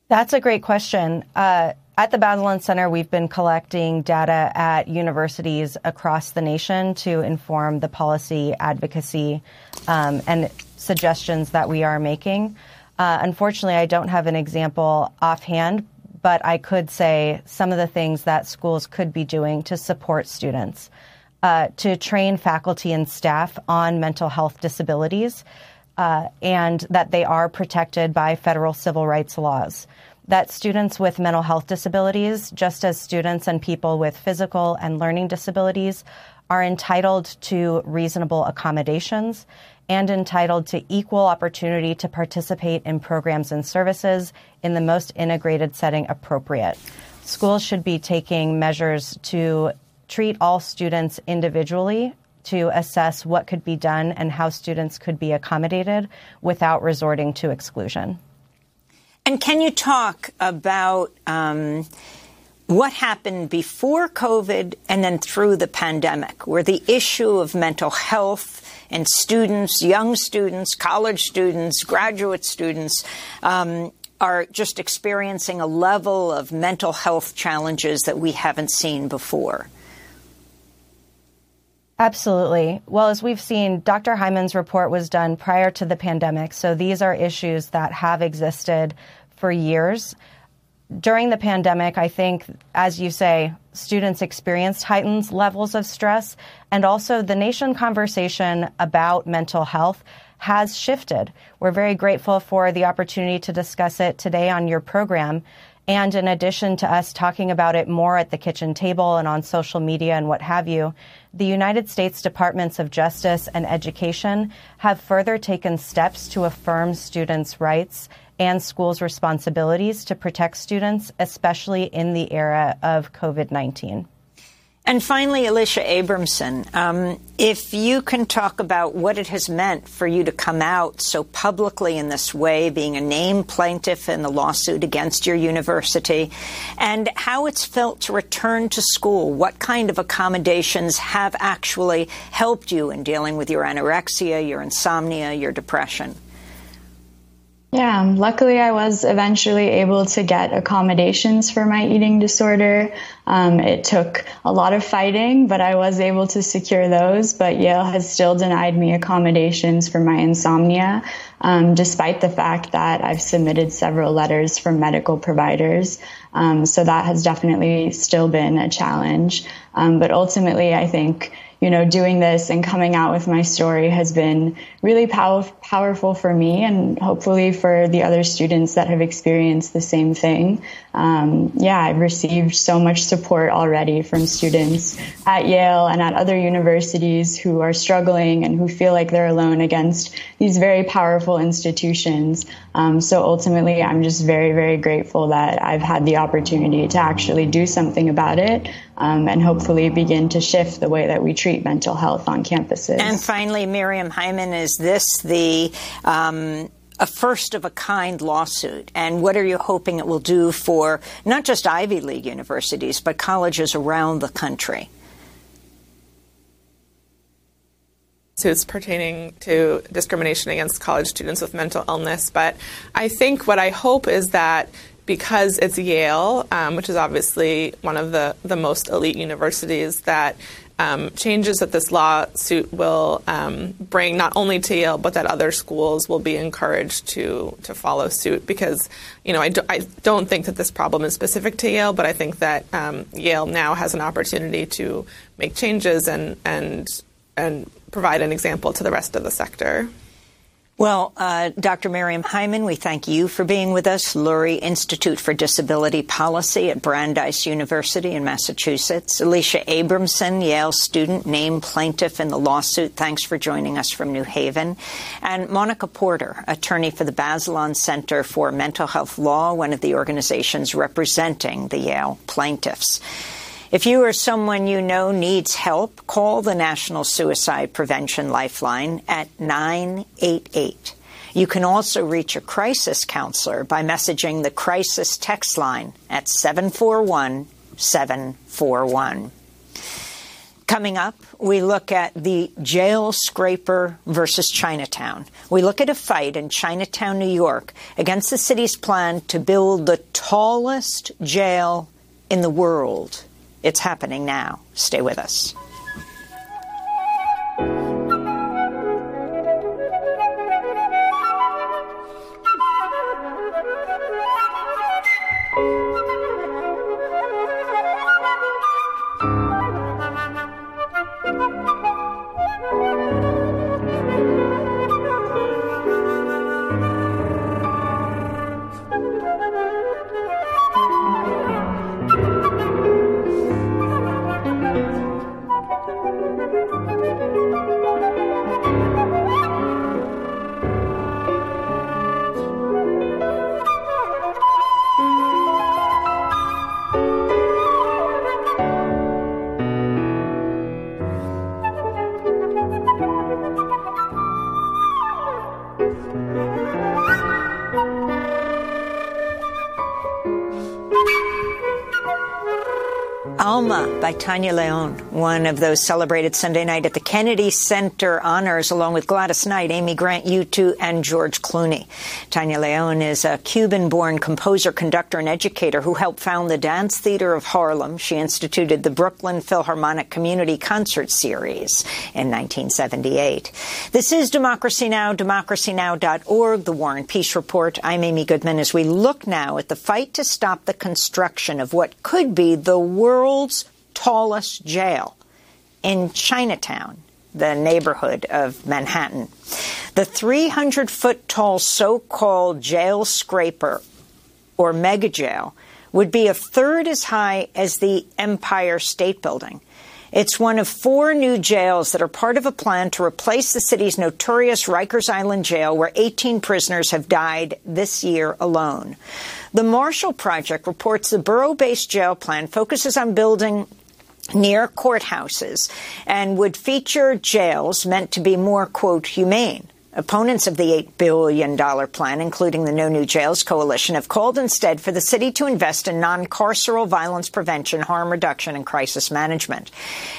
That's a great question. Uh, at the Bazelon Center, we've been collecting data at universities across the nation to inform the policy advocacy um, and suggestions that we are making. Uh, unfortunately, I don't have an example offhand, but I could say some of the things that schools could be doing to support students, uh, to train faculty and staff on mental health disabilities, uh, and that they are protected by federal civil rights laws. That students with mental health disabilities, just as students and people with physical and learning disabilities, are entitled to reasonable accommodations and entitled to equal opportunity to participate in programs and services in the most integrated setting appropriate. Schools should be taking measures to treat all students individually to assess what could be done and how students could be accommodated without resorting to exclusion. And can you talk about um, what happened before COVID and then through the pandemic, where the issue of mental health and students, young students, college students, graduate students, um, are just experiencing a level of mental health challenges that we haven't seen before. Absolutely. Well, as we've seen, Dr. Heyman's report was done prior to the pandemic. So these are issues that have existed for years during the pandemic, I think, as you say, students experienced heightened levels of stress, and also the nation conversation about mental health has shifted. We're very grateful for the opportunity to discuss it today on your program. And in addition to us talking about it more at the kitchen table and on social media and what have you, the United States Departments of Justice and Education have further taken steps to affirm students' rights and schools' responsibilities to protect students, especially in the era of COVID 19. And finally, Alicia Abramson, um, if you can talk about what it has meant for you to come out so publicly in this way, being a named plaintiff in the lawsuit against your university, and how it's felt to return to school, what kind of accommodations have actually helped you in dealing with your anorexia, your insomnia, your depression? Yeah, luckily I was eventually able to get accommodations for my eating disorder. Um, it took a lot of fighting, but I was able to secure those. But Yale has still denied me accommodations for my insomnia, um, despite the fact that I've submitted several letters from medical providers. Um, so that has definitely still been a challenge. Um, but ultimately, I think you know, doing this and coming out with my story has been really pow- powerful for me and hopefully for the other students that have experienced the same thing. Um, yeah, I've received so much support already from students at Yale and at other universities who are struggling and who feel like they're alone against these very powerful institutions. Um, so ultimately, I'm just very, very grateful that I've had the opportunity to actually do something about it um, and hopefully begin to shift the way that we treat mental health on campuses. And finally, Miriam Heyman, is this the um, a first of a kind lawsuit? And what are you hoping it will do for not just Ivy League universities, but colleges around the country? suits pertaining to discrimination against college students with mental illness. But I think what I hope is that because it's Yale, um, which is obviously one of the, the most elite universities, that um, changes that this lawsuit will um, bring not only to Yale but that other schools will be encouraged to to follow suit because you know I, do, I don't think that this problem is specific to Yale but I think that um, Yale now has an opportunity to make changes and and and provide an example to the rest of the sector. Well, uh, Dr. Miriam Heyman, we thank you for being with us. Lurie Institute for Disability Policy at Brandeis University in Massachusetts. Alicia Abramson, Yale student, named plaintiff in the lawsuit. Thanks for joining us from New Haven. And Monica Porter, attorney for the Bazelon Center for Mental Health Law, one of the organizations representing the Yale plaintiffs. If you or someone you know needs help, call the National Suicide Prevention Lifeline at 988. You can also reach a crisis counselor by messaging the crisis text line at 741 741. Coming up, we look at the jail scraper versus Chinatown. We look at a fight in Chinatown, New York, against the city's plan to build the tallest jail in the world. It's happening now. Stay with us. By Tania Leon, one of those celebrated Sunday night at the Kennedy Center honors, along with Gladys Knight, Amy Grant, U2, and George Clooney. Tania Leon is a Cuban-born composer, conductor, and educator who helped found the Dance Theater of Harlem. She instituted the Brooklyn Philharmonic Community Concert Series in 1978. This is Democracy Now!, democracynow.org, the War and Peace Report. I'm Amy Goodman as we look now at the fight to stop the construction of what could be the world's tallest jail in Chinatown, the neighborhood of Manhattan. The 300 foot tall so called jail scraper or mega jail would be a third as high as the Empire State Building. It's one of four new jails that are part of a plan to replace the city's notorious Rikers Island jail, where 18 prisoners have died this year alone. The Marshall Project reports the borough based jail plan focuses on building near courthouses and would feature jails meant to be more, quote, humane. Opponents of the $8 billion plan, including the No New Jails Coalition, have called instead for the city to invest in non-carceral violence prevention, harm reduction, and crisis management.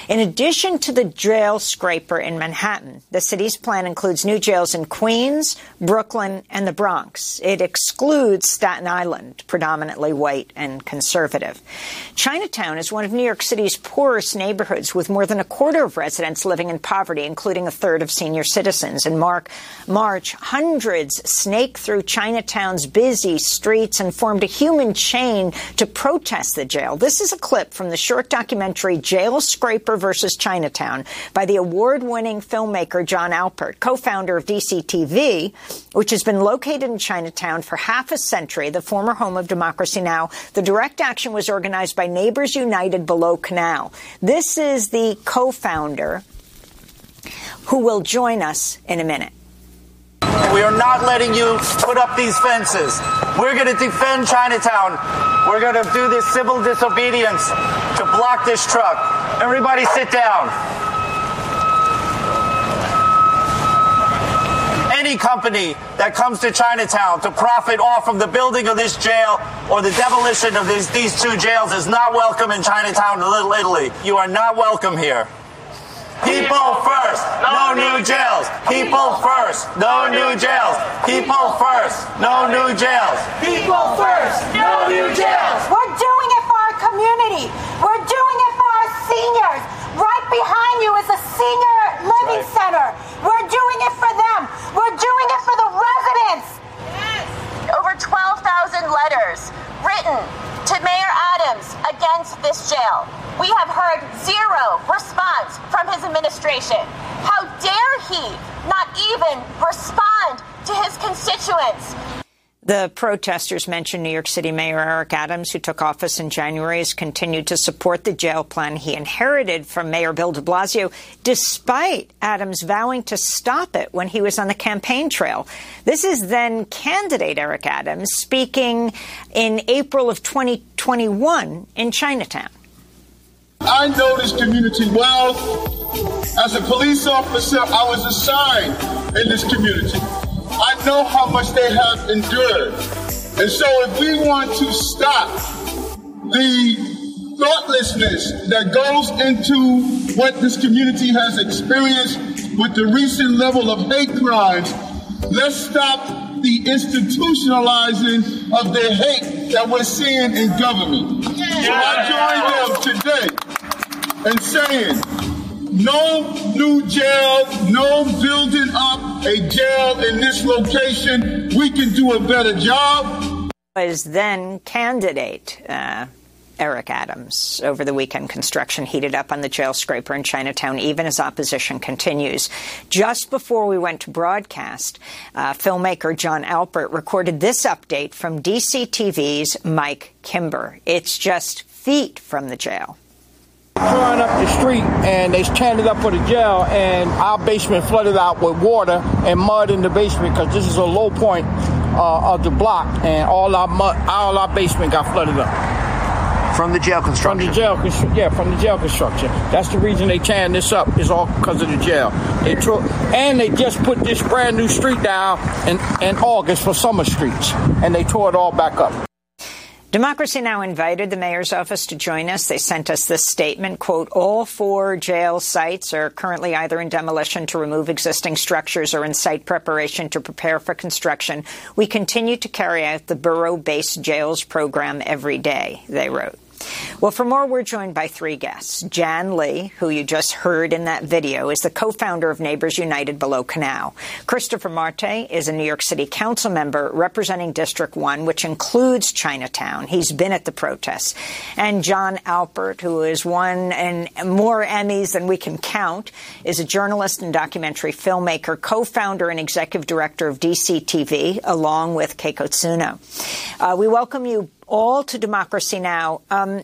In addition to the jail scraper in Manhattan, the city's plan includes new jails in Queens, Brooklyn, and the Bronx. It excludes Staten Island, predominantly white and conservative. Chinatown is one of New York City's poorest neighborhoods, with more than a quarter of residents living in poverty, including a third of senior citizens. And Mark March, hundreds snaked through Chinatown's busy streets and formed a human chain to protest the jail. This is a clip from the short documentary Jail Scraper versus Chinatown by the award-winning filmmaker Jon Alpert, co-founder of DCTV, which has been located in Chinatown for half a century, the former home of Democracy Now! The direct action was organized by Neighbors United below Canal. This is the co-founder who will join us in a minute. We are not letting you put up these fences. We're going to defend Chinatown. We're going to do this civil disobedience to block this truck. Everybody sit down. Any company that comes to Chinatown to profit off of the building of this jail or the demolition of these, these two jails is not welcome in Chinatown, Little Italy. You are not welcome here. People first, no new jails. People first, no new jails. People first, no new jails. People first, no new jails. We're doing it for our community. We're doing it for our seniors. Right behind you is a senior living right. center. We're doing it for them. We're doing it for the residents. Yes. Over 12,000 letters written to Mayor Adams against this jail. We have heard zero response from his administration. How dare he not even respond to his constituents? The protesters mentioned New York City Mayor Eric Adams, who took office in January, has continued to support the jail plan he inherited from Mayor Bill de Blasio, despite Adams vowing to stop it when he was on the campaign trail. This is then candidate Eric Adams speaking in April of 2021 in Chinatown. I know this community well. As a police officer, I was assigned in this community. I know how much they have endured. And so if we want to stop the thoughtlessness that goes into what this community has experienced with the recent level of hate crimes, let's stop the institutionalizing of the hate that we're seeing in government. So I join them today in saying no new jail, no building up a jail in this location. We can do a better job. Was then candidate. Uh, Eric Adams. Over the weekend, construction heated up on the jail scraper in Chinatown, even as opposition continues. Just before we went to broadcast, uh, filmmaker Jon Alpert recorded this update from DCTV's Mike Kimber. It's just feet from the jail. Pouring up the street and they standing up for the jail, and our basement flooded out with water and mud in the basement because this is a low point uh, of the block, and all our mud, all our basement got flooded up. From the jail construction. From the jail, yeah, from the jail construction. That's the reason they tearing this up. Is all because of the jail. They tore, and they just put this brand new street down in, in August for summer streets, and they tore it all back up. Democracy Now! invited the mayor's office to join us. They sent us this statement, quote, all four jail sites are currently either in demolition to remove existing structures or in site preparation to prepare for construction. We continue to carry out the borough-based jails program every day, they wrote. Well, for more, we're joined by three guests. Jan Lee, who you just heard in that video, is the co-founder of Neighbors United Below Canal. Christopher Marte is a New York City council member representing District 1, which includes Chinatown. He's been at the protests. And Jon Alpert, who has won and more Emmys than we can count, is a journalist and documentary filmmaker, co-founder and executive director of DCTV, along with Keiko Tsuno. Uh, we welcome you all to Democracy Now! Um,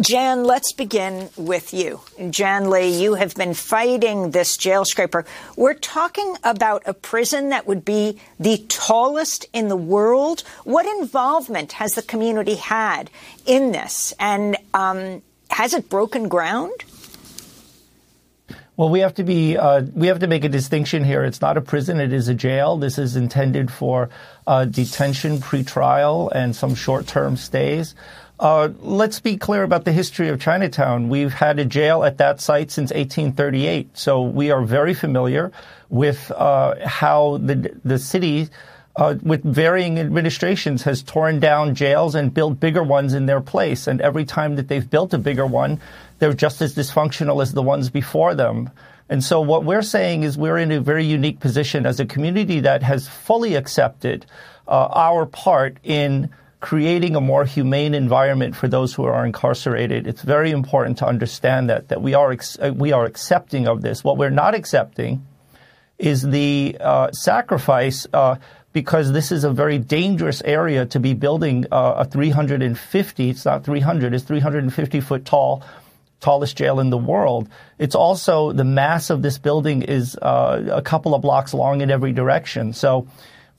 Jan, let's begin with you. Jan Lee, you have been fighting this jail scraper. We're talking about a prison that would be the tallest in the world. What involvement has the community had in this? And um, has it broken ground? Well, we have to be uh, we have to make a distinction here. It's not a prison; it is a jail. This is intended for uh, detention, pretrial, and some short-term stays. Uh, let's be clear about the history of Chinatown. We've had a jail at that site since 1838, so we are very familiar with uh, how the the city. Uh, with varying administrations, has torn down jails and built bigger ones in their place. And every time that they've built a bigger one, they're just as dysfunctional as the ones before them. And so what we're saying is we're in a very unique position as a community that has fully accepted uh, our part in creating a more humane environment for those who are incarcerated. It's very important to understand that that we are ex- uh, we are accepting of this. What we're not accepting is the uh, sacrifice uh, because this is a very dangerous area to be building uh, a 350. It's not 300. It's 350 foot tall tallest jail in the world. It's also the mass of this building is uh, a couple of blocks long in every direction. So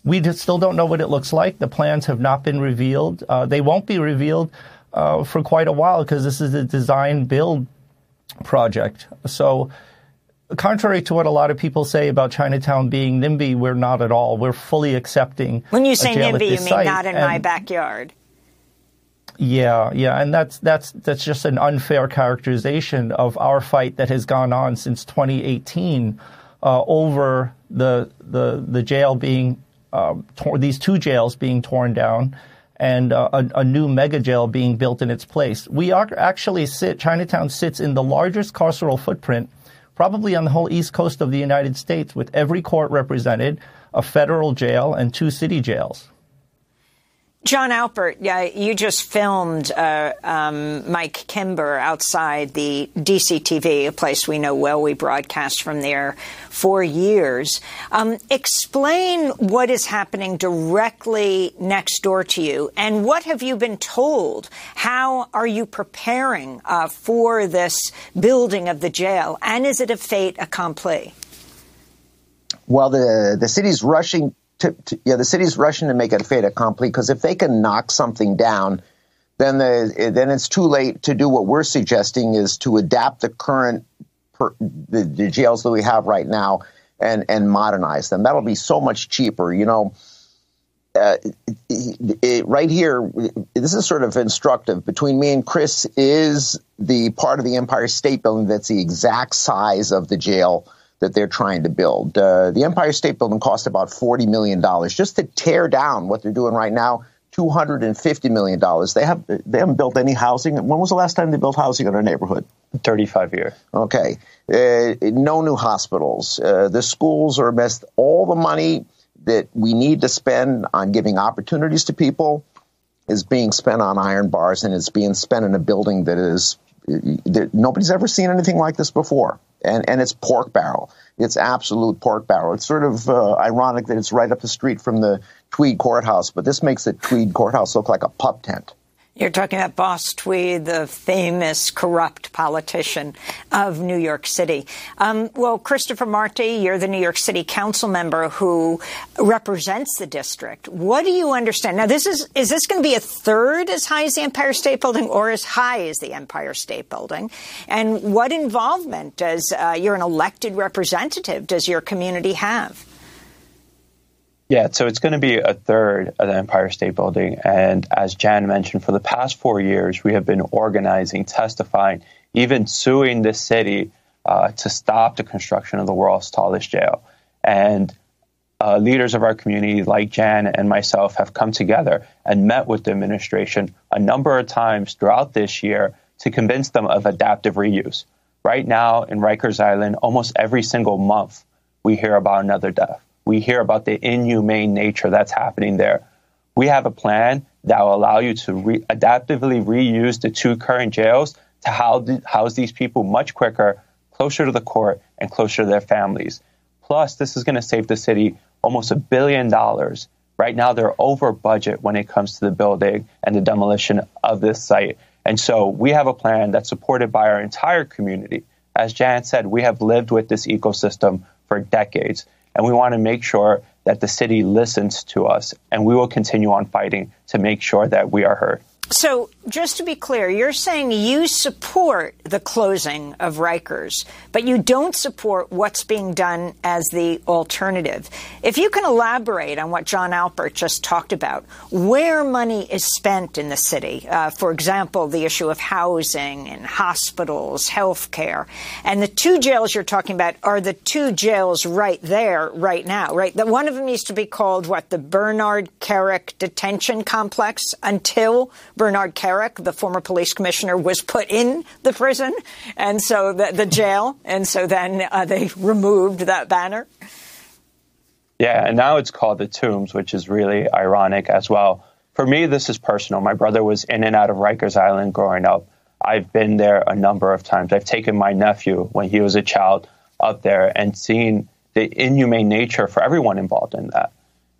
we still don't know what it looks like. The plans have not been revealed. Uh, they won't be revealed uh, for quite a while because this is a design build project. So contrary to what a lot of people say about Chinatown being NIMBY, we're not at all. We're fully accepting. When you say NIMBY, you mean site. not in and my backyard. Yeah, yeah, and that's that's that's just an unfair characterization of our fight that has gone on since 2018 uh, over the the the jail being um, tor- these two jails being torn down and uh, a, a, new mega jail being built in its place. We are actually sit Chinatown sits in the largest carceral footprint probably on the whole east coast of the United States with every court represented, a federal jail and two city jails. Jon Alpert, yeah, you just filmed uh, um, Mike Kimber outside the DCTV, a place we know well. We broadcast from there for years. Um, explain what is happening directly next door to you, and what have you been told? How are you preparing uh, for this building of the jail, and is it a fait accompli? Well, the the city's rushing to, to, yeah, the city's rushing to make it a fait accompli because if they can knock something down, then the then it's too late to do what we're suggesting is to adapt the current per, the, the jails that we have right now and and modernize them. That'll be so much cheaper. You know, uh, it, it, right here, this is sort of instructive. Between me and Chris is the part of the Empire State Building that's the exact size of the jail that they're trying to build. Uh, the Empire State Building cost about $40 million just to tear down what they're doing right now. $250 million. They have they haven't built any housing. When was the last time they built housing in our neighborhood? 35 years. Okay. Uh, no new hospitals. Uh, the schools are missed. All the money that we need to spend on giving opportunities to people is being spent on iron bars and it's being spent in a building that is that nobody's ever seen anything like this before and and it's pork barrel. It's absolute pork barrel. It's sort of uh, ironic that it's right up the street from the Tweed Courthouse, but this makes the Tweed Courthouse look like a pup tent. You're talking about Boss Tweed, the famous corrupt politician of New York City. Um, well, Christopher Marte, you're the New York City council member who represents the district. What do you understand? Now, this is, is this going to be a third as high as the Empire State Building or as high as the Empire State Building? And what involvement does, uh, you're an elected representative, does your community have? Yeah, so it's going to be a third of the Empire State Building. And as Jan mentioned, for the past four years, we have been organizing, testifying, even suing the city uh, to stop the construction of the world's tallest jail. And uh, leaders of our community, like Jan and myself, have come together and met with the administration a number of times throughout this year to convince them of adaptive reuse. Right now in Rikers Island, almost every single month, we hear about another death we hear about the inhumane nature that's happening there. We have a plan that will allow you to re- adaptively reuse the two current jails to house, these people much quicker, closer to the court, and closer to their families. Plus, this is going to save the city almost a billion dollars. Right now, they're over budget when it comes to the building and the demolition of this site. And so we have a plan that's supported by our entire community. As Jan said, we have lived with this ecosystem for decades. And we want to make sure that the city listens to us, and we will continue on fighting to make sure that we are heard. So, just to be clear, you're saying you support the closing of Rikers, but you don't support what's being done as the alternative. If you can elaborate on what Jon Alpert just talked about, where money is spent in the city, uh, for example, the issue of housing and hospitals, health care, and the two jails you're talking about are the two jails right there, right now, right? The, one of them used to be called, what, the Bernard Kerik Detention Complex until Bernard Kerik, the former police commissioner, was put in the prison, and so the, the jail, and so then uh, they removed that banner. Yeah, and now it's called the Tombs, which is really ironic as well. For me, this is personal. My brother was in and out of Rikers Island growing up. I've been there a number of times. I've taken my nephew when he was a child up there and seen the inhumane nature for everyone involved in that.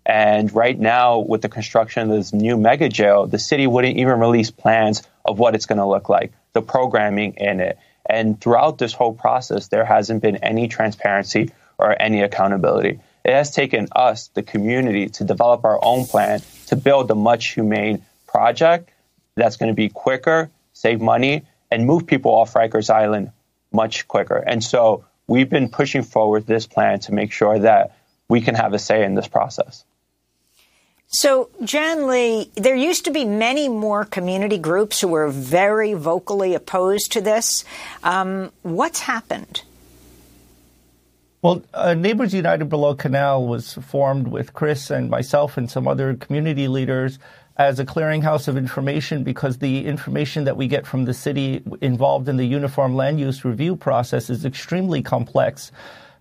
And right now, with the construction of this new mega jail, the city wouldn't even release plans of what it's going to look like, the programming in it. And throughout this whole process, there hasn't been any transparency or any accountability. It has taken us, the community, to develop our own plan to build a much humane project that's going to be quicker, save money, and move people off Rikers Island much quicker. And so we've been pushing forward this plan to make sure that we can have a say in this process. So, Jan Lee, there used to be many more community groups who were very vocally opposed to this. Um, what's happened? Well, uh, Neighbors United Below Canal was formed with Chris and myself and some other community leaders as a clearinghouse of information because the information that we get from the city involved in the uniform land use review process is extremely complex.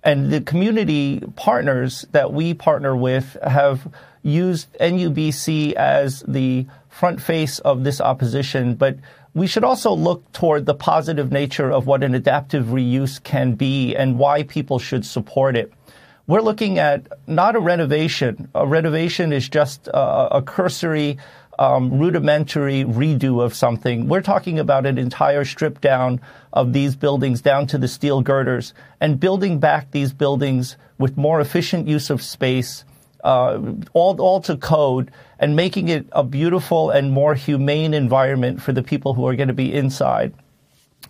And the community partners that we partner with have used NUBC as the front face of this opposition, but we should also look toward the positive nature of what an adaptive reuse can be and why people should support it. We're looking at not a renovation. A renovation is just a, a cursory, um, rudimentary redo of something. We're talking about an entire strip down of these buildings down to the steel girders and building back these buildings with more efficient use of space, uh, all, all to code and making it a beautiful and more humane environment for the people who are going to be inside.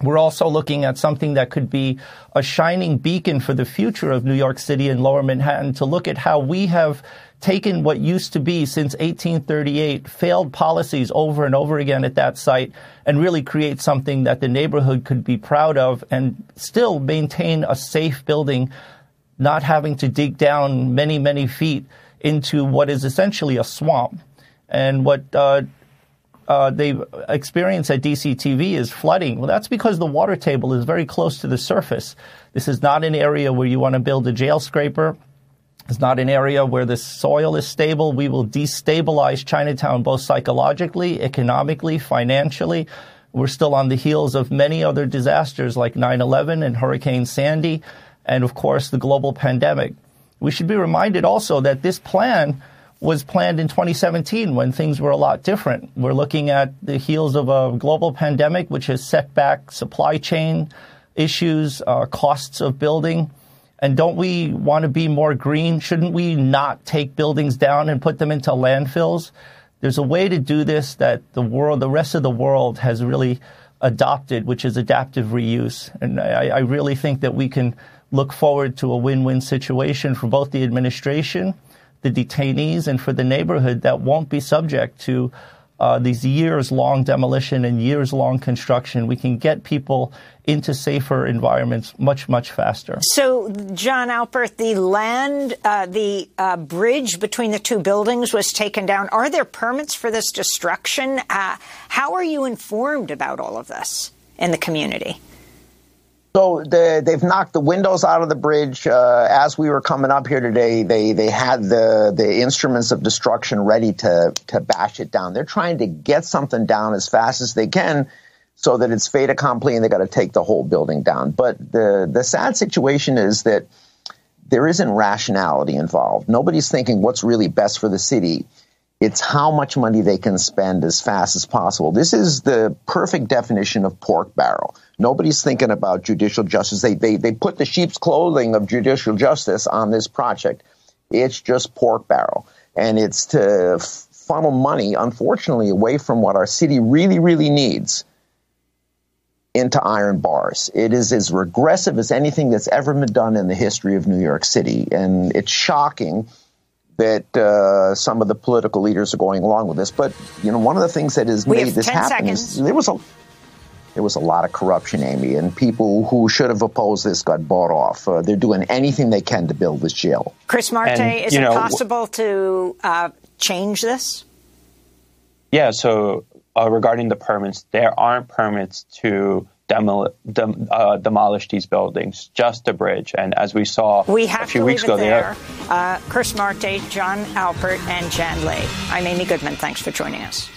We're also looking at something that could be a shining beacon for the future of New York City and Lower Manhattan to look at how we have taken what used to be since 1838 failed policies over and over again at that site and really create something that the neighborhood could be proud of and still maintain a safe building, not having to dig down many, many feet into what is essentially a swamp. And what uh, uh, they experience at DCTV is flooding. Well, that's because the water table is very close to the surface. This is not an area where you want to build a jail scraper. It's not an area where the soil is stable. We will destabilize Chinatown both psychologically, economically, financially. We're still on the heels of many other disasters like 9 11 and Hurricane Sandy, and of course, the global pandemic. We should be reminded also that this plan was planned in 2017 when things were a lot different. We're looking at the heels of a global pandemic, which has set back supply chain issues, uh, costs of building. And don't we want to be more green? Shouldn't we not take buildings down and put them into landfills? There's a way to do this that the world, the rest of the world has really adopted, which is adaptive reuse. And I, I really think that we can look forward to a win-win situation for both the administration, the detainees, and for the neighborhood that won't be subject to uh, these years long demolition and years long construction, we can get people into safer environments much, much faster. So, Jon Alpert, the land, uh, the uh, bridge between the two buildings was taken down. Are there permits for this destruction? Uh, how are you informed about all of this in the community? So the, they've knocked the windows out of the bridge. Uh, as we were coming up here today, they they had the the instruments of destruction ready to to bash it down. They're trying to get something down as fast as they can, so that it's fait accompli, and they got to take the whole building down. But the the sad situation is that there isn't rationality involved. Nobody's thinking what's really best for the city. It's how much money they can spend as fast as possible. This is the perfect definition of pork barrel. Nobody's thinking about judicial justice. They, they, they put the sheep's clothing of judicial justice on this project. It's just pork barrel. And it's to funnel money, unfortunately, away from what our city really, really needs into iron bars. It is as regressive as anything that's ever been done in the history of New York City. And it's shocking that uh, some of the political leaders are going along with this. But, you know, one of the things that has we made this happen seconds. is there was a there was a lot of corruption, Amy, and people who should have opposed this got bought off. Uh, they're doing anything they can to build this jail. Chris Marte, And, is you it know, possible to uh, change this? Yeah, so uh, regarding the permits, there aren't permits to demol- dem- uh, demolish these buildings, just the bridge. And as we saw We a few weeks ago, there. Uh, Chris Marte, Jon Alpert, and Jan Lee. I'm Amy Goodman. Thanks for joining us.